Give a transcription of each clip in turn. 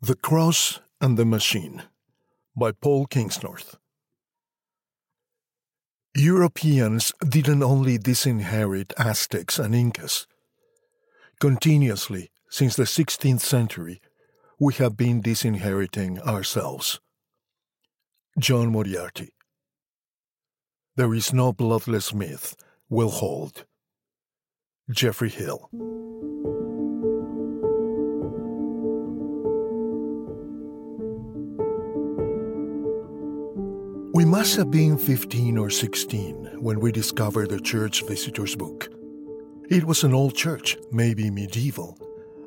The Cross and the Machine by Paul Kingsnorth. Europeans didn't only disinherit Aztecs and Incas. Continuously, since the 16th century, we have been disinheriting ourselves. John Moriarty. There is no bloodless myth will hold. Geoffrey Hill. We must have been 15 or 16 when we discovered the church visitor's book. It was an old church, maybe medieval,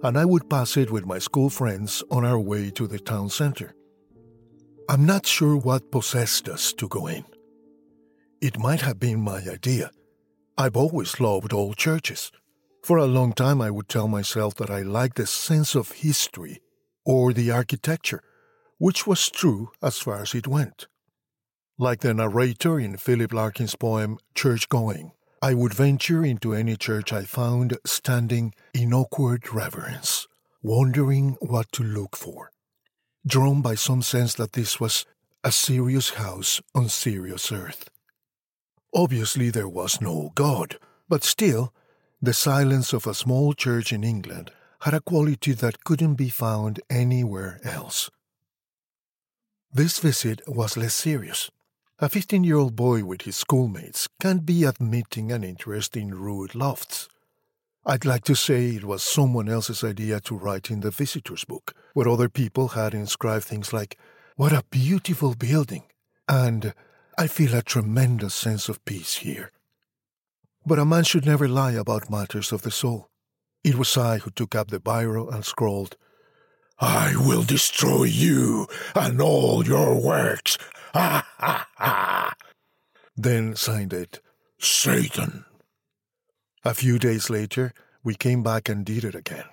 and I would pass it with my school friends on our way to the town center. I'm not sure what possessed us to go in. It might have been my idea. I've always loved old churches. For a long time, I would tell myself that I liked the sense of history or the architecture, which was true as far as it went. Like the narrator in Philip Larkin's poem Church Going, I would venture into any church I found standing in awkward reverence, wondering what to look for, drawn by some sense that this was a serious house on serious earth. Obviously, there was no God, but still, the silence of a small church in England had a quality that couldn't be found anywhere else. This visit was less serious. A 15 year old boy with his schoolmates can't be admitting an interest in rood lofts. I'd like to say it was someone else's idea to write in the visitor's book, where other people had inscribed things like, What a beautiful building! and I feel a tremendous sense of peace here. But a man should never lie about matters of the soul. It was I who took up the biro and scrawled, I will destroy you and all your works Ha ha ha! Then signed it, Satan. A few days later, we came back and did it again.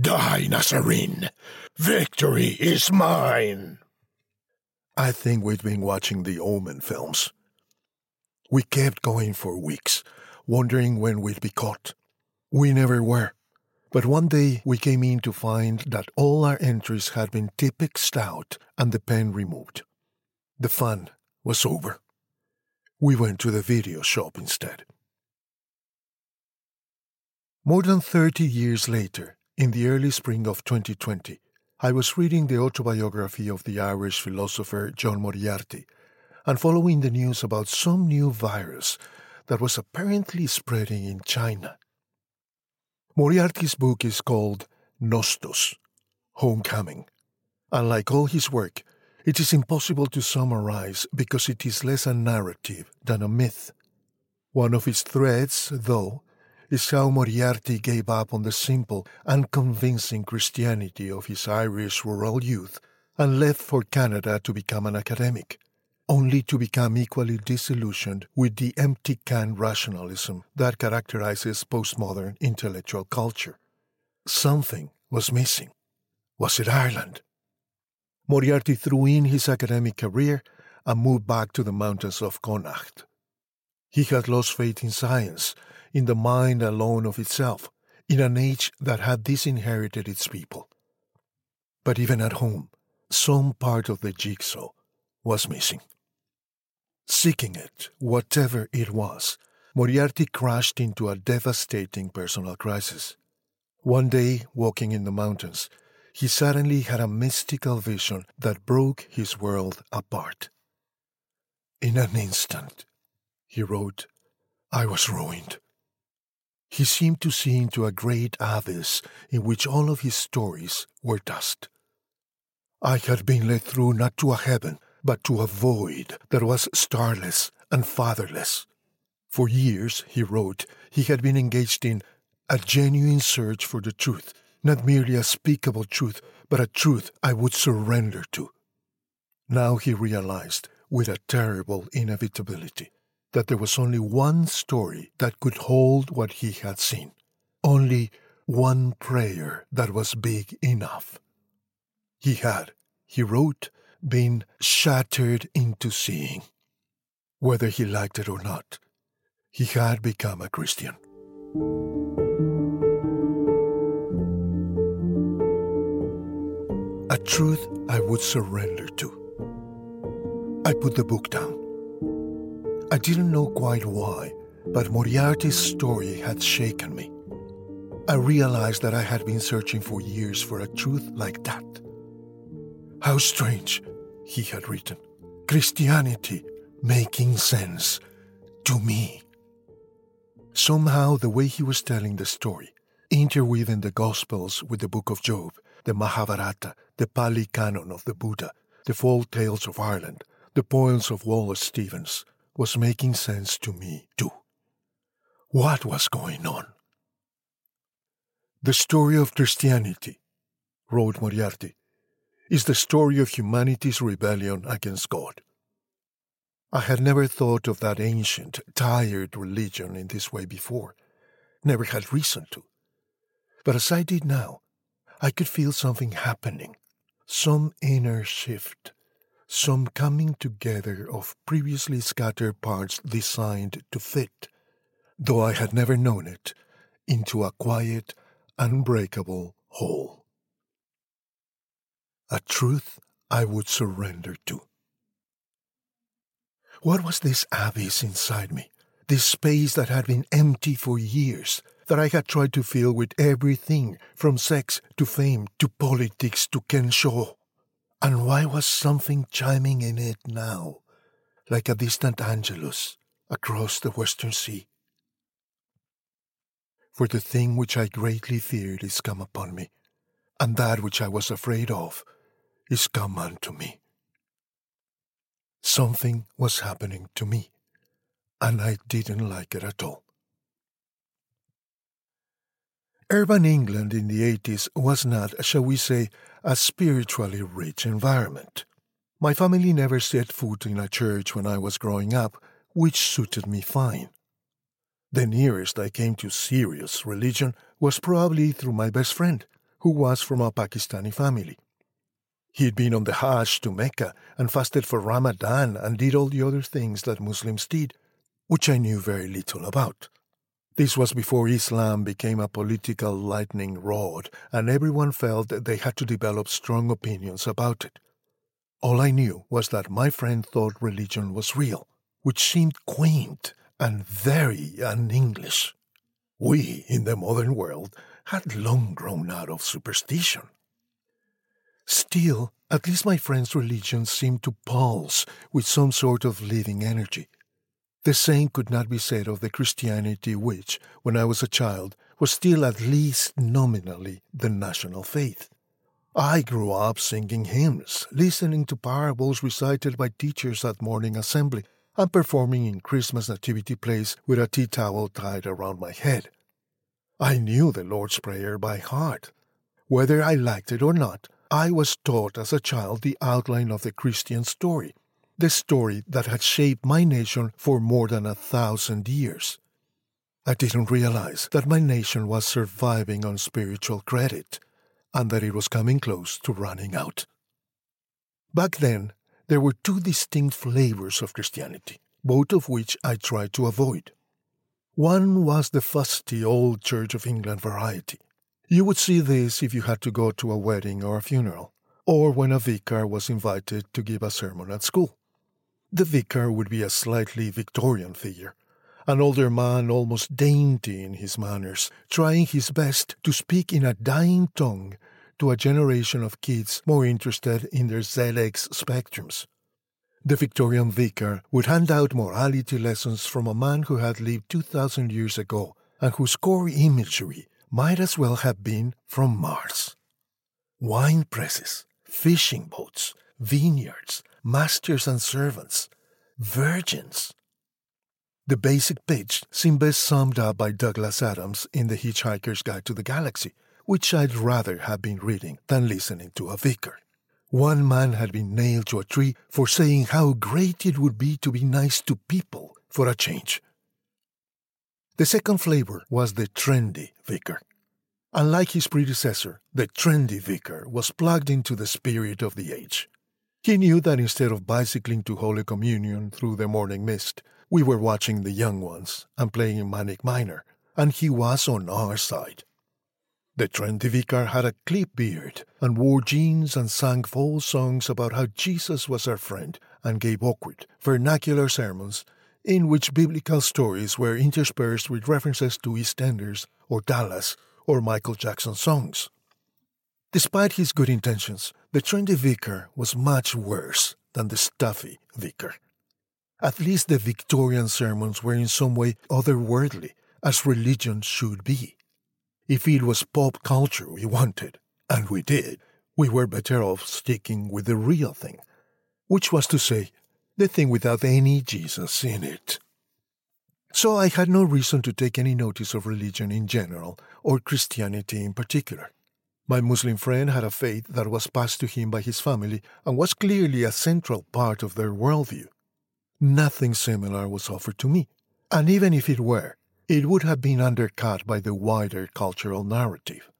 Die, Nazarene! Victory is mine! I think we'd been watching the Omen films. We kept going for weeks, wondering when we'd be caught. We never were. But one day we came in to find that all our entries had been tipexed out and the pen removed. The fun was over. We went to the video shop instead. More than 30 years later, in the early spring of 2020, I was reading the autobiography of the Irish philosopher John Moriarty and following the news about some new virus that was apparently spreading in China. Moriarty's book is called Nostos, Homecoming, and like all his work, it is impossible to summarize because it is less a narrative than a myth. One of its threads, though, is how Moriarty gave up on the simple and convincing Christianity of his Irish rural youth and left for Canada to become an academic, only to become equally disillusioned with the empty Kantian rationalism that characterizes postmodern intellectual culture. Something was missing. Was it Ireland? Moriarty threw in his academic career and moved back to the mountains of Connacht. He had lost faith in science, in the mind alone of itself, in an age that had disinherited its people. But even at home, some part of the jigsaw was missing. Seeking it, whatever it was, Moriarty crashed into a devastating personal crisis. One day, walking in the mountains, he suddenly had a mystical vision that broke his world apart. In an instant, he wrote, I was ruined. He seemed to see into a great abyss in which all of his stories were dust. I had been led through not to a heaven, but to a void that was starless and fatherless. For years, he wrote, he had been engaged in a genuine search for the truth not merely a speakable truth, but a truth I would surrender to. Now he realized, with a terrible inevitability, that there was only one story that could hold what he had seen, only one prayer that was big enough. He had, he wrote, been shattered into seeing. Whether he liked it or not, he had become a Christian. A truth I would surrender to. I put the book down. I didn't know quite why, but Moriarty's story had shaken me. I realized that I had been searching for years for a truth like that. How strange, he had written. Christianity making sense to me. Somehow, the way he was telling the story, interweaving the Gospels with the Book of Job, the Mahabharata, the Pali Canon of the Buddha, the folk tales of Ireland, the poems of Wallace Stevens, was making sense to me too. What was going on? The story of Christianity, wrote Moriarty, is the story of humanity's rebellion against God. I had never thought of that ancient, tired religion in this way before, never had reason to. But as I did now, I could feel something happening, some inner shift, some coming together of previously scattered parts designed to fit, though I had never known it, into a quiet, unbreakable whole. A truth I would surrender to. What was this abyss inside me? This space that had been empty for years, that I had tried to fill with everything from sex to fame to politics to kensho. And why was something chiming in it now, like a distant Angelus across the Western Sea? For the thing which I greatly feared is come upon me, and that which I was afraid of is come unto me. Something was happening to me, and I didn't like it at all. Urban England in the 80s was not, shall we say, a spiritually rich environment. My family never set foot in a church when I was growing up, which suited me fine. The nearest I came to serious religion was probably through my best friend, who was from a Pakistani family. He'd been on the Hajj to Mecca and fasted for Ramadan and did all the other things that Muslims did, which I knew very little about. This was before Islam became a political lightning rod, and everyone felt that they had to develop strong opinions about it. All I knew was that my friend thought religion was real, which seemed quaint and very un English. We, in the modern world, had long grown out of superstition. Still, at least my friend's religion seemed to pulse with some sort of living energy. The same could not be said of the Christianity which, when I was a child, was still at least nominally the national faith. I grew up singing hymns, listening to parables recited by teachers at morning assembly, and performing in Christmas nativity plays with a tea towel tied around my head. I knew the Lord's Prayer by heart. Whether I liked it or not, I was taught as a child the outline of the Christian story, the story that had shaped my nation for more than a thousand years. I didn't realize that my nation was surviving on spiritual credit and that it was coming close to running out. Back then, there were two distinct flavors of Christianity, both of which I tried to avoid. One was the fusty old Church of England variety, you would see this if you had to go to a wedding or a funeral, or when a vicar was invited to give a sermon at school. The vicar would be a slightly Victorian figure, an older man almost dainty in his manners, trying his best to speak in a dying tongue to a generation of kids more interested in their ZX spectrums. The Victorian vicar would hand out morality lessons from a man who had lived 2,000 years ago and whose core imagery might as well have been from Mars. Wine presses, fishing boats, vineyards, masters and servants, virgins. The basic pitch seemed best summed up by Douglas Adams in The Hitchhiker's Guide to the Galaxy, which I'd rather have been reading than listening to a vicar. One man had been nailed to a tree for saying how great it would be to be nice to people for a change. The second flavor was the trendy vicar. Unlike his predecessor, the trendy vicar was plugged into the spirit of the age. He knew that instead of bicycling to Holy Communion through the morning mist, we were watching the young ones and playing Manic Miner, and he was on our side. The trendy vicar had a clip beard and wore jeans and sang false songs about how Jesus was our friend and gave awkward, vernacular sermons in which biblical stories were interspersed with references to EastEnders or Dallas or Michael Jackson songs. Despite his good intentions, the trendy vicar was much worse than the stuffy vicar. At least the Victorian sermons were in some way otherworldly, as religion should be. If it was pop culture we wanted, and we did, we were better off sticking with the real thing, which was to say, the thing without any Jesus in it. So I had no reason to take any notice of religion in general, or Christianity in particular. My Muslim friend had a faith that was passed to him by his family and was clearly a central part of their worldview. Nothing similar was offered to me, and even if it were, it would have been undercut by the wider cultural narrative.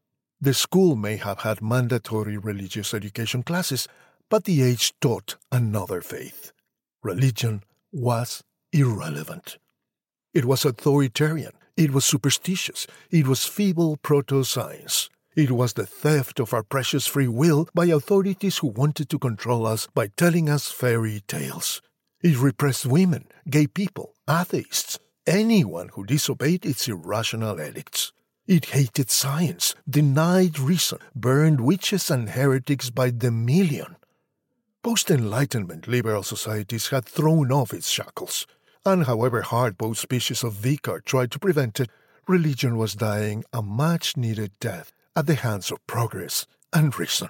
The school may have had mandatory religious education classes, but the age taught another faith. Religion was irrelevant. It was authoritarian, it was superstitious, it was feeble proto science. It was the theft of our precious free will by authorities who wanted to control us by telling us fairy tales. It repressed women, gay people, atheists, anyone who disobeyed its irrational edicts. It hated science, denied reason, burned witches and heretics by the million. Post Enlightenment liberal societies had thrown off its shackles, and however hard both species of vicar tried to prevent it, religion was dying a much needed death at the hands of progress and reason,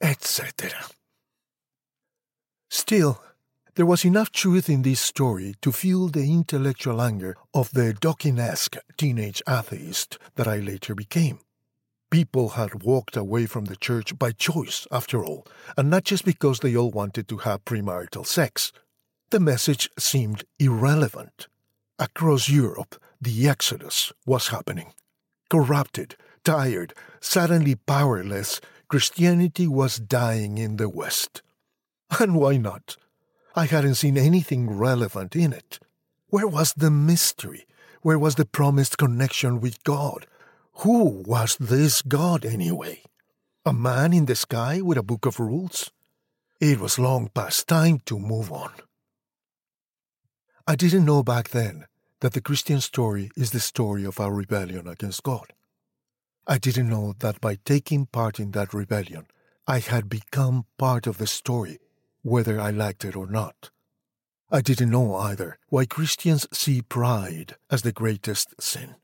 etc. Still, there was enough truth in this story to fuel the intellectual anger of the Dawkins-esque teenage atheist that I later became. People had walked away from the church by choice, after all, and not just because they all wanted to have premarital sex. The message seemed irrelevant. Across Europe, the exodus was happening. Corrupted, tired, suddenly powerless, Christianity was dying in the West. And why not? I hadn't seen anything relevant in it. Where was the mystery? Where was the promised connection with God? Who was this God anyway? A man in the sky with a book of rules? It was long past time to move on. I didn't know back then that the Christian story is the story of our rebellion against God. I didn't know that by taking part in that rebellion, I had become part of the story whether I liked it or not. I didn't know either why Christians see pride as the greatest sin.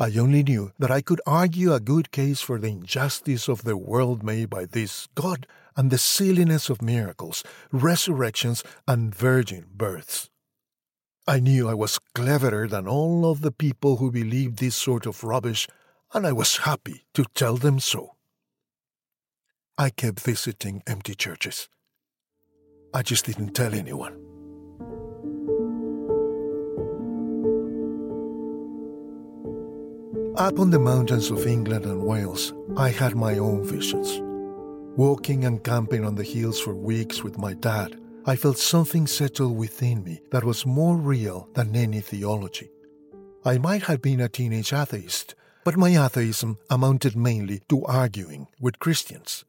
I only knew that I could argue a good case for the injustice of the world made by this God and the silliness of miracles, resurrections, and virgin births. I knew I was cleverer than all of the people who believed this sort of rubbish, and I was happy to tell them so. I kept visiting empty churches. I just didn't tell anyone. Up on the mountains of England and Wales, I had my own visions. Walking and camping on the hills for weeks with my dad, I felt something settle within me that was more real than any theology. I might have been a teenage atheist, but my atheism amounted mainly to arguing with Christians.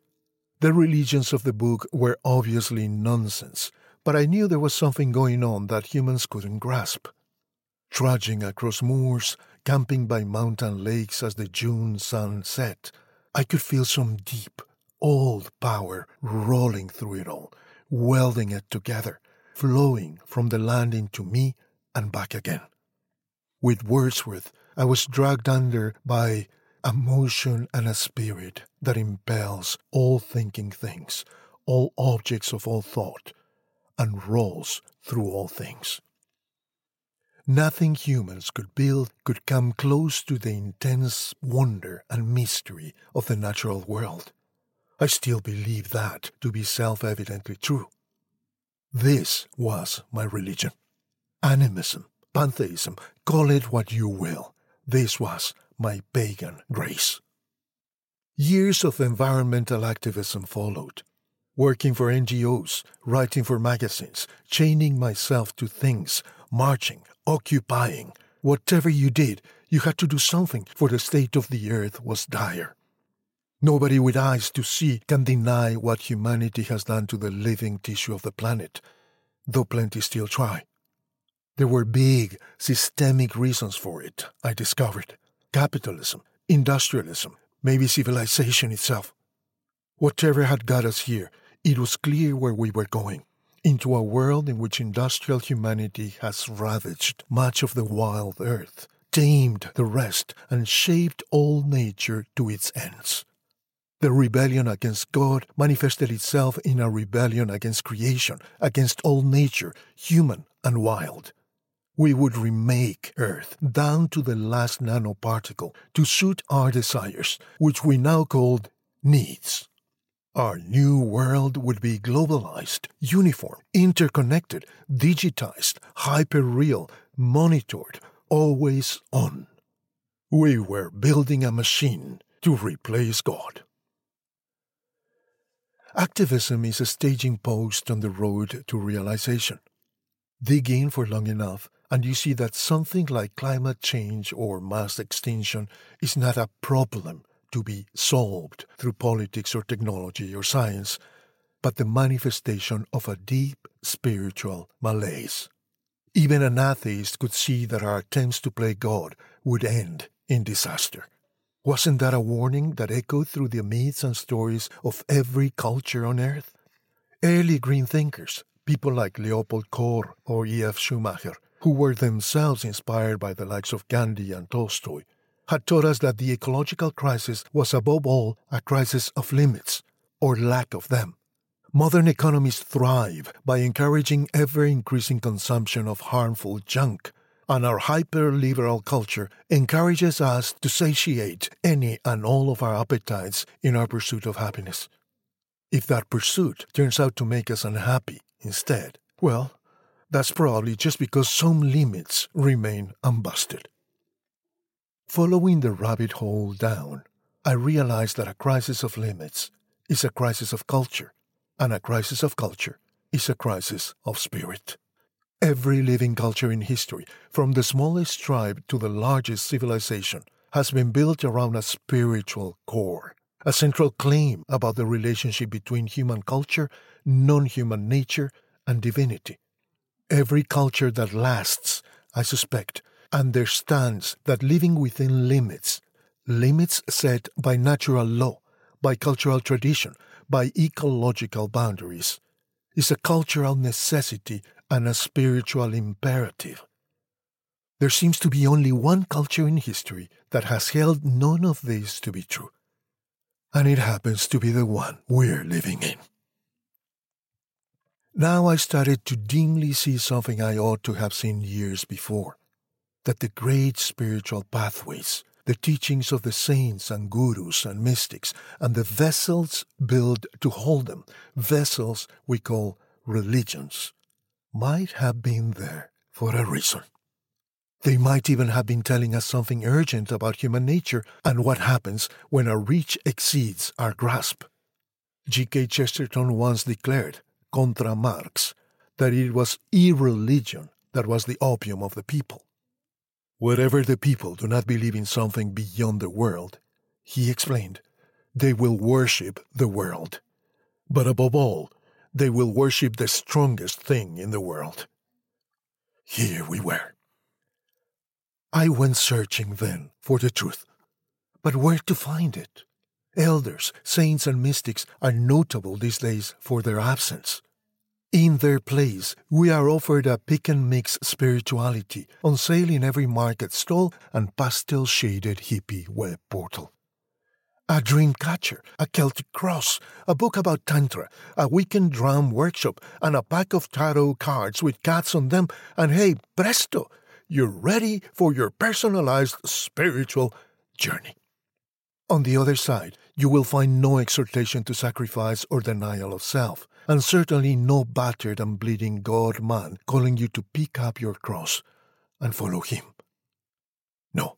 The religions of the book were obviously nonsense, but I knew there was something going on that humans couldn't grasp. Trudging across moors, camping by mountain lakes as the June sun set, I could feel some deep, old power rolling through it all, welding it together, flowing from the land into me and back again. With Wordsworth, I was dragged under by a motion and a spirit that impels all thinking things, all objects of all thought, and rolls through all things. Nothing humans could build could come close to the intense wonder and mystery of the natural world. I still believe that to be self evidently true. This was my religion. Animism, pantheism, call it what you will. This was my pagan grace. Years of environmental activism followed. Working for NGOs, writing for magazines, chaining myself to things, marching, occupying. Whatever you did, You had to do something, for the state of the earth was dire. Nobody with eyes to see can deny what humanity has done to the living tissue of the planet, though plenty still try. There were big, systemic reasons for it, I discovered capitalism, industrialism, maybe civilization itself. Whatever had got us here, it was clear where we were going into a world in which industrial humanity has ravaged much of the wild earth, tamed the rest, and shaped all nature to its ends. The rebellion against God manifested itself in a rebellion against creation, against all nature, human and wild. We would remake Earth down to the last nanoparticle to suit our desires, which we now called needs. Our new world would be globalized, uniform, interconnected, digitized, hyper-real, monitored, always on. We were building a machine to replace God. Activism is a staging post on the road to realization. Dig in for long enough, and you see that something like climate change or mass extinction is not a problem to be solved through politics or technology or science, but the manifestation of a deep spiritual malaise. Even an atheist could see that our attempts to play God would end in disaster. Wasn't that a warning that echoed through the myths and stories of every culture on earth? Early green thinkers, people like Leopold Kohr or E.F. Schumacher, who were themselves inspired by the likes of Gandhi and Tolstoy, had taught us that the ecological crisis was above all a crisis of limits, or lack of them. Modern economies thrive by encouraging ever increasing consumption of harmful junk and our hyper liberal culture encourages us to satiate any and all of our appetites in our pursuit of happiness. If that pursuit turns out to make us unhappy instead, well, that's probably just because some limits remain unbusted. Following the rabbit hole down, I realized that a crisis of limits is a crisis of culture, and a crisis of culture is a crisis of spirit. Every living culture in history, from the smallest tribe to the largest civilization, has been built around a spiritual core, a central claim about the relationship between human culture, non human nature, and divinity. Every culture that lasts, I suspect, understands that living within limits, limits set by natural law, by cultural tradition, by ecological boundaries, is a cultural necessity and a spiritual imperative. There seems to be only one culture in history that has held none of these to be true, and it happens to be the one we're living in. Now I started to dimly see something I ought to have seen years before that the great spiritual pathways, the teachings of the saints and gurus and mystics, and the vessels built to hold them, vessels we call religions, might have been there for a reason. They might even have been telling us something urgent about human nature and what happens when our reach exceeds our grasp. G.K. Chesterton once declared, contra Marx, that it was irreligion that was the opium of the people. Wherever the people do not believe in something beyond the world, he explained, they will worship the world. But above all, they will worship the strongest thing in the world. Here we were. I went searching then for the truth. But where to find it? Elders, saints, and mystics are notable these days for their absence. In their place, we are offered a pick and mix spirituality on sale in every market stall and pastel shaded hippie web portal a dream catcher, a Celtic cross, a book about Tantra, a weekend drum workshop, and a pack of tarot cards with cats on them, and hey, presto, you're ready for your personalized spiritual journey. On the other side, you will find no exhortation to sacrifice or denial of self, and certainly no battered and bleeding God man calling you to pick up your cross and follow him. No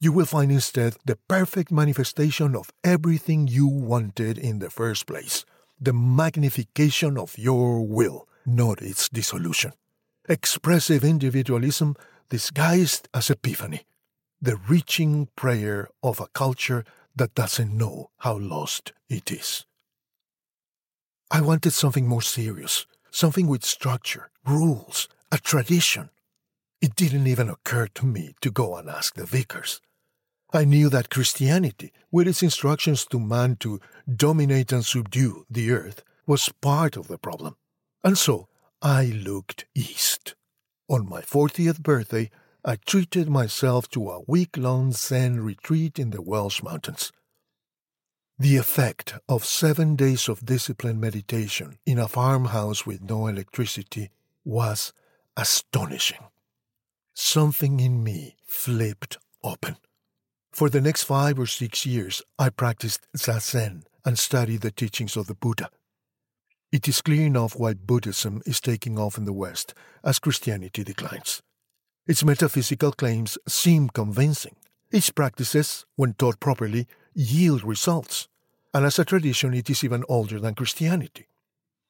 you will find instead the perfect manifestation of everything you wanted in the first place the magnification of your will, not its dissolution. Expressive individualism disguised as epiphany. the reaching prayer of a culture that doesn't know how lost it is. I wanted something more serious, something with structure, rules, a tradition. It didn't even occur to me to go and ask the vicars. I knew that Christianity, with its instructions to man to dominate and subdue the earth, was part of the problem. And so I looked east. On my 40th birthday, I treated myself to a week long Zen retreat in the Welsh Mountains. The effect of seven days of disciplined meditation in a farmhouse with no electricity was astonishing. Something in me flipped open. For the next five or six years, I practiced Zazen and studied the teachings of the Buddha. It is clear enough why Buddhism is taking off in the West as Christianity declines. Its metaphysical claims seem convincing. Its practices, when taught properly, yield results. And as a tradition, it is even older than Christianity.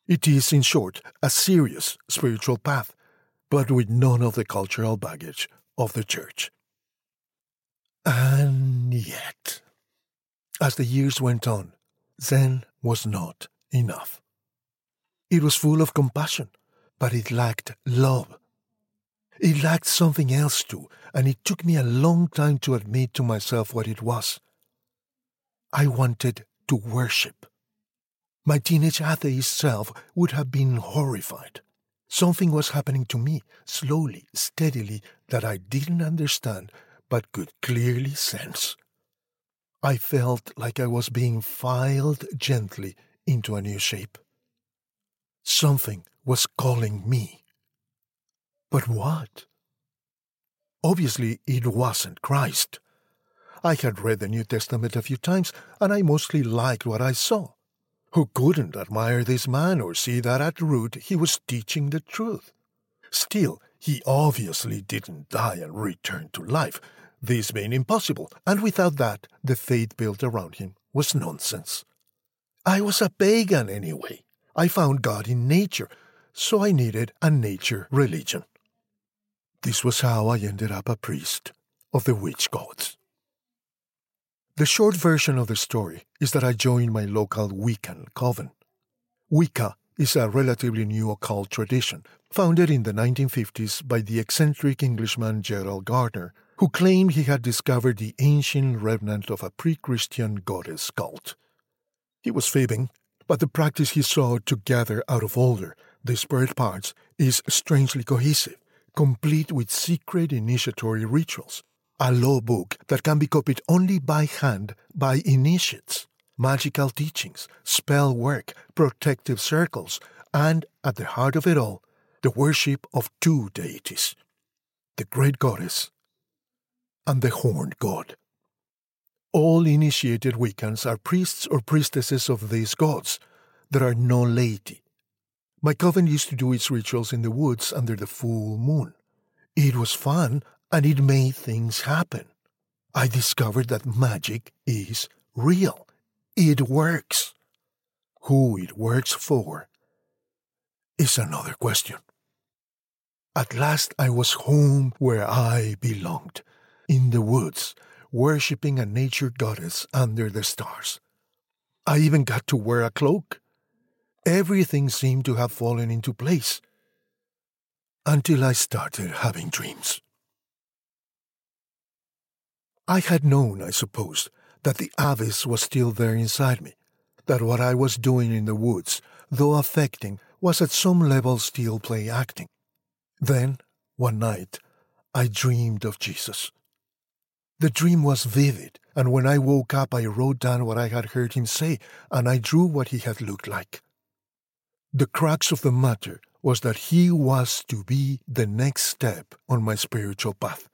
It is, in short, a serious spiritual path, but with none of the cultural baggage of the Church. And yet, as the years went on, Zen was not enough. It was full of compassion, but it lacked love. It lacked something else too, and it took me a long time to admit to myself what it was. I wanted to worship. My teenage atheist self would have been horrified. Something was happening to me, slowly, steadily, that I didn't understand but could clearly sense. I felt like I was being filed gently into a new shape. Something was calling me. But what? Obviously, it wasn't Christ. I had read the New Testament a few times, and I mostly liked what I saw. Who couldn't admire this man or see that at root he was teaching the truth? Still, he obviously didn't die and return to life, this being impossible, and without that, the faith built around him was nonsense. I was a pagan anyway. I found God in nature, so I needed a nature religion. This was how I ended up a priest of the witch gods. The short version of the story is that I joined my local Wiccan coven. Wicca is a relatively new occult tradition founded in the 1950s by the eccentric Englishman Gerald Gardner, who claimed he had discovered the ancient remnant of a pre Christian goddess cult. He was fibbing, but the practice he sought to gather out of older, disparate parts is strangely cohesive, complete with secret initiatory rituals, a law book that can be copied only by hand by initiates, magical teachings, spell work, protective circles, and, at the heart of it all, the worship of two deities the great goddess and the horned god. All initiated Wiccans are priests or priestesses of these gods. There are no laity. My coven used to do its rituals in the woods under the full moon. It was fun and it made things happen. I discovered that magic is real. It works. Who it works for is another question. At last I was home where I belonged in the woods, worshipping a nature goddess under the stars. I even got to wear a cloak. Everything seemed to have fallen into place until I started having dreams. I had known, I suppose, that the abyss was still there inside me, that what I was doing in the woods, though affecting, was at some level still play acting. Then, one night, I dreamed of Jesus. The dream was vivid, and when I woke up, I wrote down what I had heard him say, and I drew what he had looked like. The crux of the matter was that he was to be the next step on my spiritual path.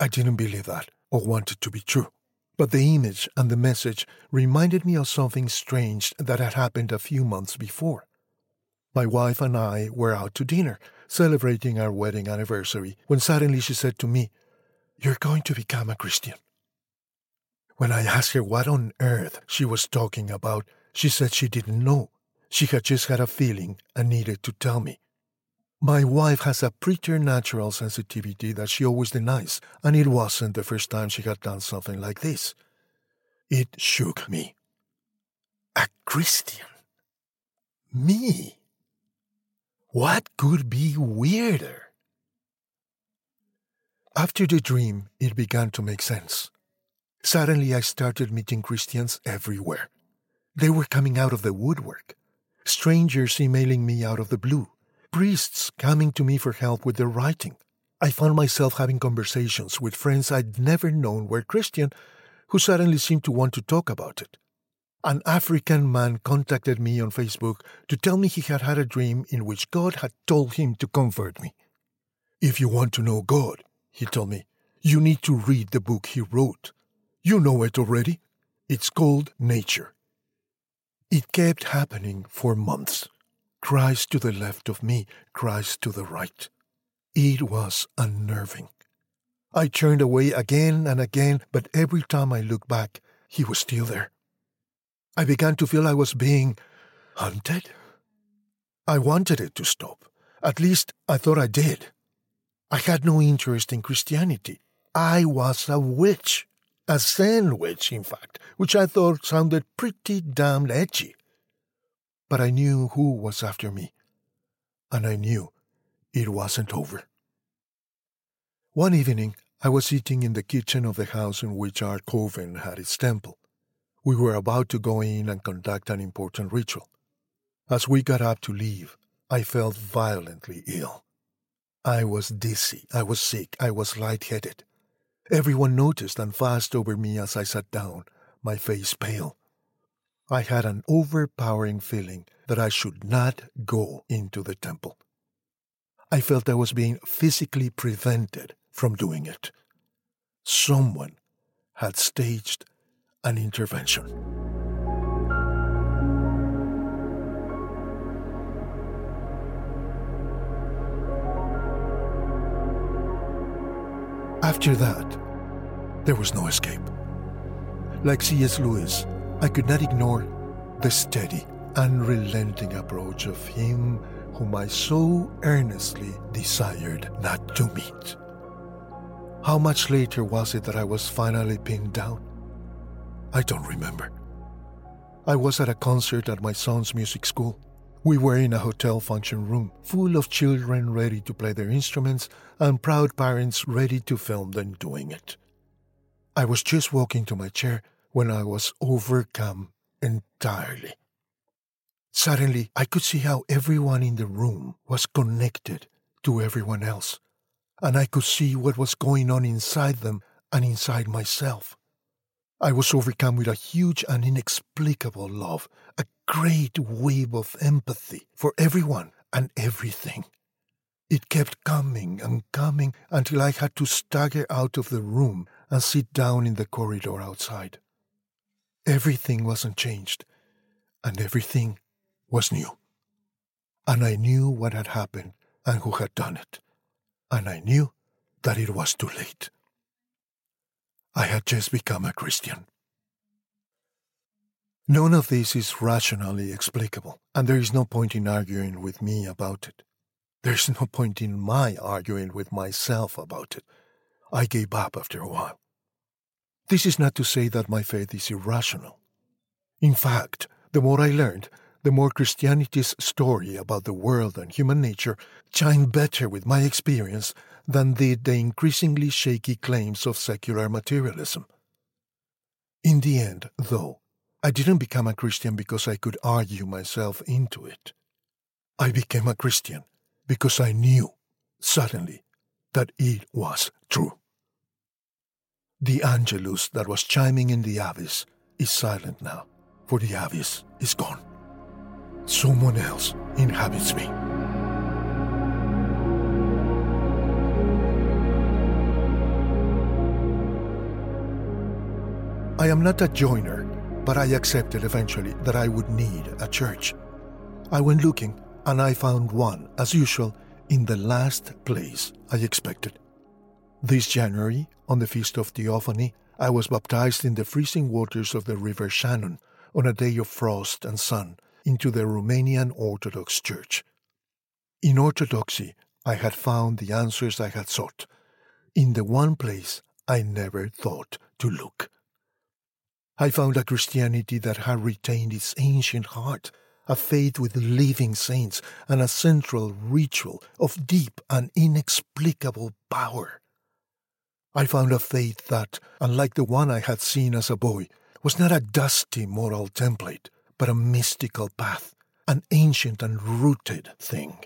I didn't believe that or want it to be true, but the image and the message reminded me of something strange that had happened a few months before. My wife and I were out to dinner, celebrating our wedding anniversary, when suddenly she said to me, you're going to become a Christian. When I asked her what on earth she was talking about, she said she didn't know. She had just had a feeling and needed to tell me. My wife has a preternatural sensitivity that she always denies, and it wasn't the first time she had done something like this. It shook me. A Christian? Me? What could be weirder? After the dream, it began to make sense. Suddenly, I started meeting Christians everywhere. They were coming out of the woodwork. Strangers emailing me out of the blue. Priests coming to me for help with their writing. I found myself having conversations with friends I'd never known were Christian who suddenly seemed to want to talk about it. An African man contacted me on Facebook to tell me he had had a dream in which God had told him to convert me. If you want to know God, he told me, you need to read the book he wrote. You know it already. It's called Nature. It kept happening for months. Christ to the left of me, Christ to the right. It was unnerving. I turned away again and again, but every time I looked back, he was still there. I began to feel I was being hunted. I wanted it to stop. At least I thought I did. I had no interest in Christianity. I was a witch. A Zen witch, in fact, which I thought sounded pretty damned edgy. But I knew who was after me, and I knew it wasn't over. One evening, I was sitting in the kitchen of the house in which our coven had its temple. We were about to go in and conduct an important ritual. As we got up to leave, I felt violently ill. I was dizzy, I was sick, I was lightheaded. Everyone noticed and fussed over me as I sat down, my face pale. I had an overpowering feeling that I should not go into the temple. I felt I was being physically prevented from doing it. Someone had staged an intervention. After that, there was no escape. Like C.S. Lewis, I could not ignore the steady, unrelenting approach of him whom I so earnestly desired not to meet. How much later was it that I was finally pinned down? I don't remember. I was at a concert at my son's music school. We were in a hotel function room full of children ready to play their instruments and proud parents ready to film them doing it. I was just walking to my chair when I was overcome entirely. Suddenly, I could see how everyone in the room was connected to everyone else, and I could see what was going on inside them and inside myself. I was overcome with a huge and inexplicable love, a great wave of empathy for everyone and everything. It kept coming and coming until I had to stagger out of the room and sit down in the corridor outside. Everything wasn't changed, and everything was new. And I knew what had happened and who had done it. And I knew that it was too late. I had just become a Christian. None of this is rationally explicable, and there is no point in arguing with me about it. There's no point in my arguing with myself about it. I gave up after a while. This is not to say that my faith is irrational. In fact, the more I learned, the more Christianity's story about the world and human nature chimed better with my experience than did the increasingly shaky claims of secular materialism. In the end, though, I didn't become a Christian because I could argue myself into it. I became a Christian because I knew, suddenly, that it was true. The Angelus that was chiming in the abyss is silent now, for the abyss is gone. Someone else inhabits me. I am not a joiner, but I accepted eventually that I would need a church. I went looking, and I found one, as usual, in the last place I expected. This January, on the Feast of Theophany, I was baptized in the freezing waters of the River Shannon on a day of frost and sun into the Romanian Orthodox Church. In Orthodoxy, I had found the answers I had sought, in the one place I never thought to look. I found a Christianity that had retained its ancient heart, a faith with living saints, and a central ritual of deep and inexplicable power. I found a faith that, unlike the one I had seen as a boy, was not a dusty moral template, but a mystical path, an ancient and rooted thing,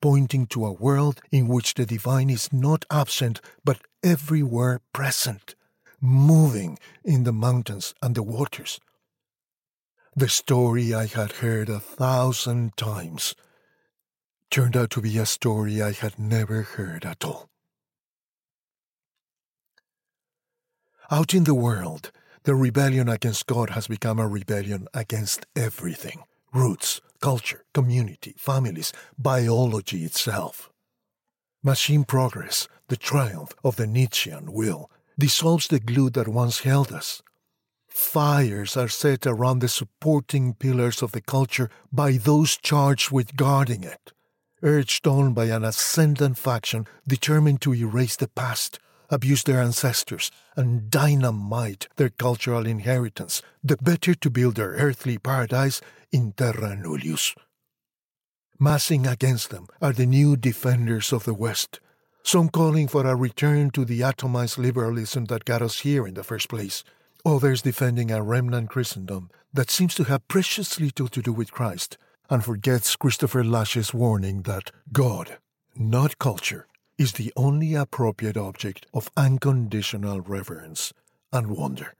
pointing to a world in which the divine is not absent but everywhere present, moving in the mountains and the waters. The story I had heard a thousand times turned out to be a story I had never heard at all. Out in the world, the rebellion against God has become a rebellion against everything roots, culture, community, families, biology itself. Machine progress, the triumph of the Nietzschean will, dissolves the glue that once held us. Fires are set around the supporting pillars of the culture by those charged with guarding it, urged on by an ascendant faction determined to erase the past, abuse their ancestors, and dynamite their cultural inheritance, the better to build their earthly paradise in terra nullius. Massing against them are the new defenders of the West, some calling for a return to the atomized liberalism that got us here in the first place, others defending a remnant Christendom that seems to have precious little to do with Christ. And forgets Christopher Lasch's warning that God, not culture, is the only appropriate object of unconditional reverence and wonder.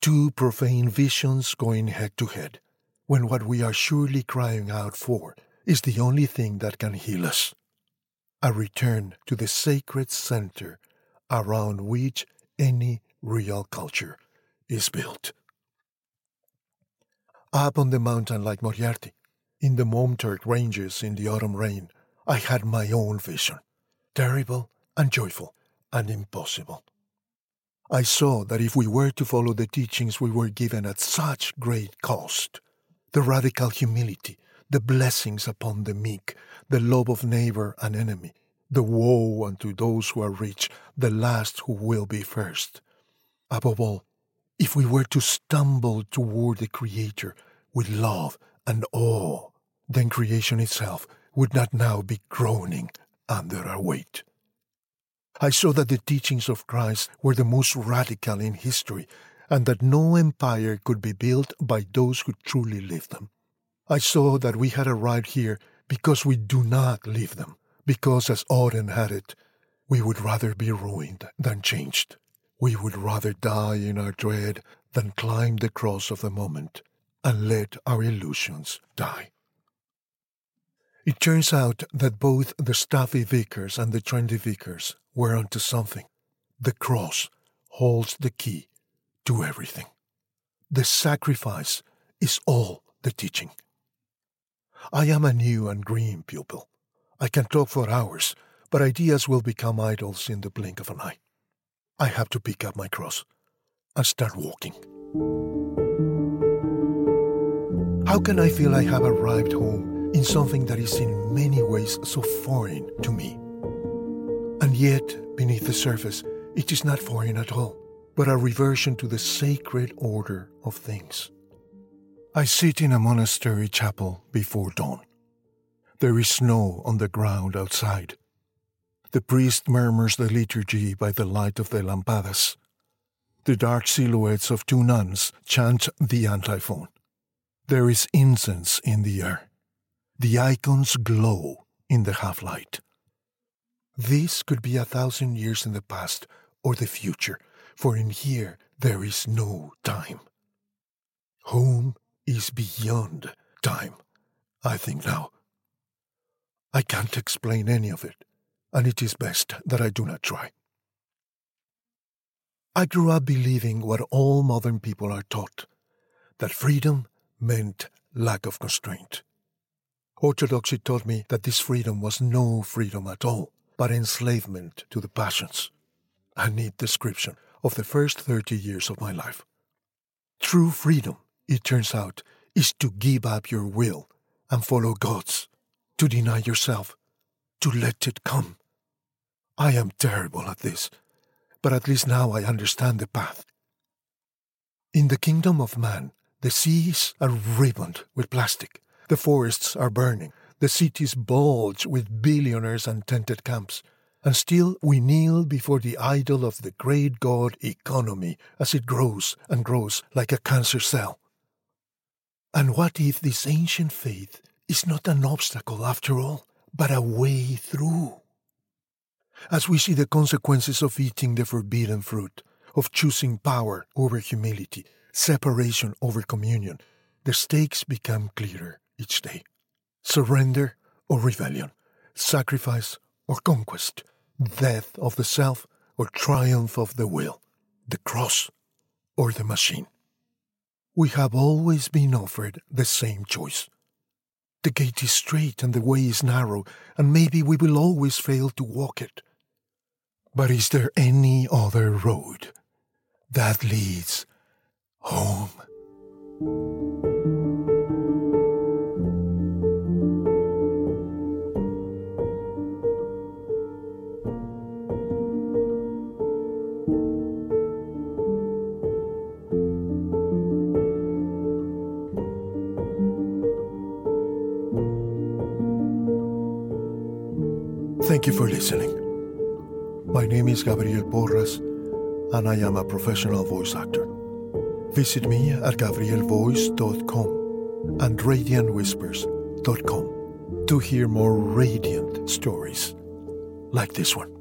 Two profane visions going head to head, when what we are surely crying out for is the only thing that can heal us. A return to the sacred center around which any real culture is built. Up on the mountain like Moriarty, in the Maumturk ranges in the autumn rain, I had my own vision, terrible and joyful and impossible. I saw that if we were to follow the teachings we were given at such great cost, the radical humility, the blessings upon the meek, the love of neighbor and enemy, the woe unto those who are rich, the last who will be first. Above all, if we were to stumble toward the Creator with love and awe, then creation itself would not now be groaning under our weight. I saw that the teachings of Christ were the most radical in history and that no empire could be built by those who truly lived them. I saw that we had arrived here because we do not live them, because, as Auden had it, we would rather be ruined than changed. We would rather die in our dread than climb the cross of the moment and let our illusions die. It turns out that both the stuffy vicars and the trendy vicars were onto something. The cross holds the key to everything. The sacrifice is all the teaching. I am a new and green pupil. I can talk for hours, but ideas will become idols in the blink of an eye. I have to pick up my cross and start walking. How can I feel I have arrived home in something that is in many ways so foreign to me? And yet, beneath the surface, it is not foreign at all but a reversion to the sacred order of things. I sit in a monastery chapel before dawn. There is snow on the ground outside. The priest murmurs the liturgy by the light of the lampadas. The dark silhouettes of two nuns chant the antiphon. There is incense in the air. The icons glow in the half light. This could be a thousand years in the past or the future for in here there is no time. Home is beyond time, I think now. I can't explain any of it, and it is best that I do not try. I grew up believing what all modern people are taught that freedom meant lack of constraint. Orthodoxy taught me that this freedom was no freedom at all, but enslavement to the passions. A neat description of the first 30 years of my life. True freedom, it turns out, is to give up your will and follow God's. to deny yourself, to let it come. I am terrible at this, but at least now I understand the path. In the kingdom of man, the seas are ribboned with plastic, the forests are burning, the cities bulge with billionaires and tented camps, and still we kneel before the idol of the great god economy as it grows and grows like a cancer cell. And what if this ancient faith is not an obstacle after all, but a way through? As we see the consequences of eating the forbidden fruit, of choosing power over humility, separation over communion, the stakes become clearer each day. Surrender or rebellion, sacrifice or conquest, death of the self or triumph of the will, the cross or the machine. We have always been offered the same choice. The gate is strait and the way is narrow, and maybe we will always fail to walk it. But is there any other road that leads home? Thank you for listening. My name is Gabriel Porras, and I am a professional voice actor. Visit me at gabrielvoice.com and radiantwhispers.com to hear more radiant stories like this one.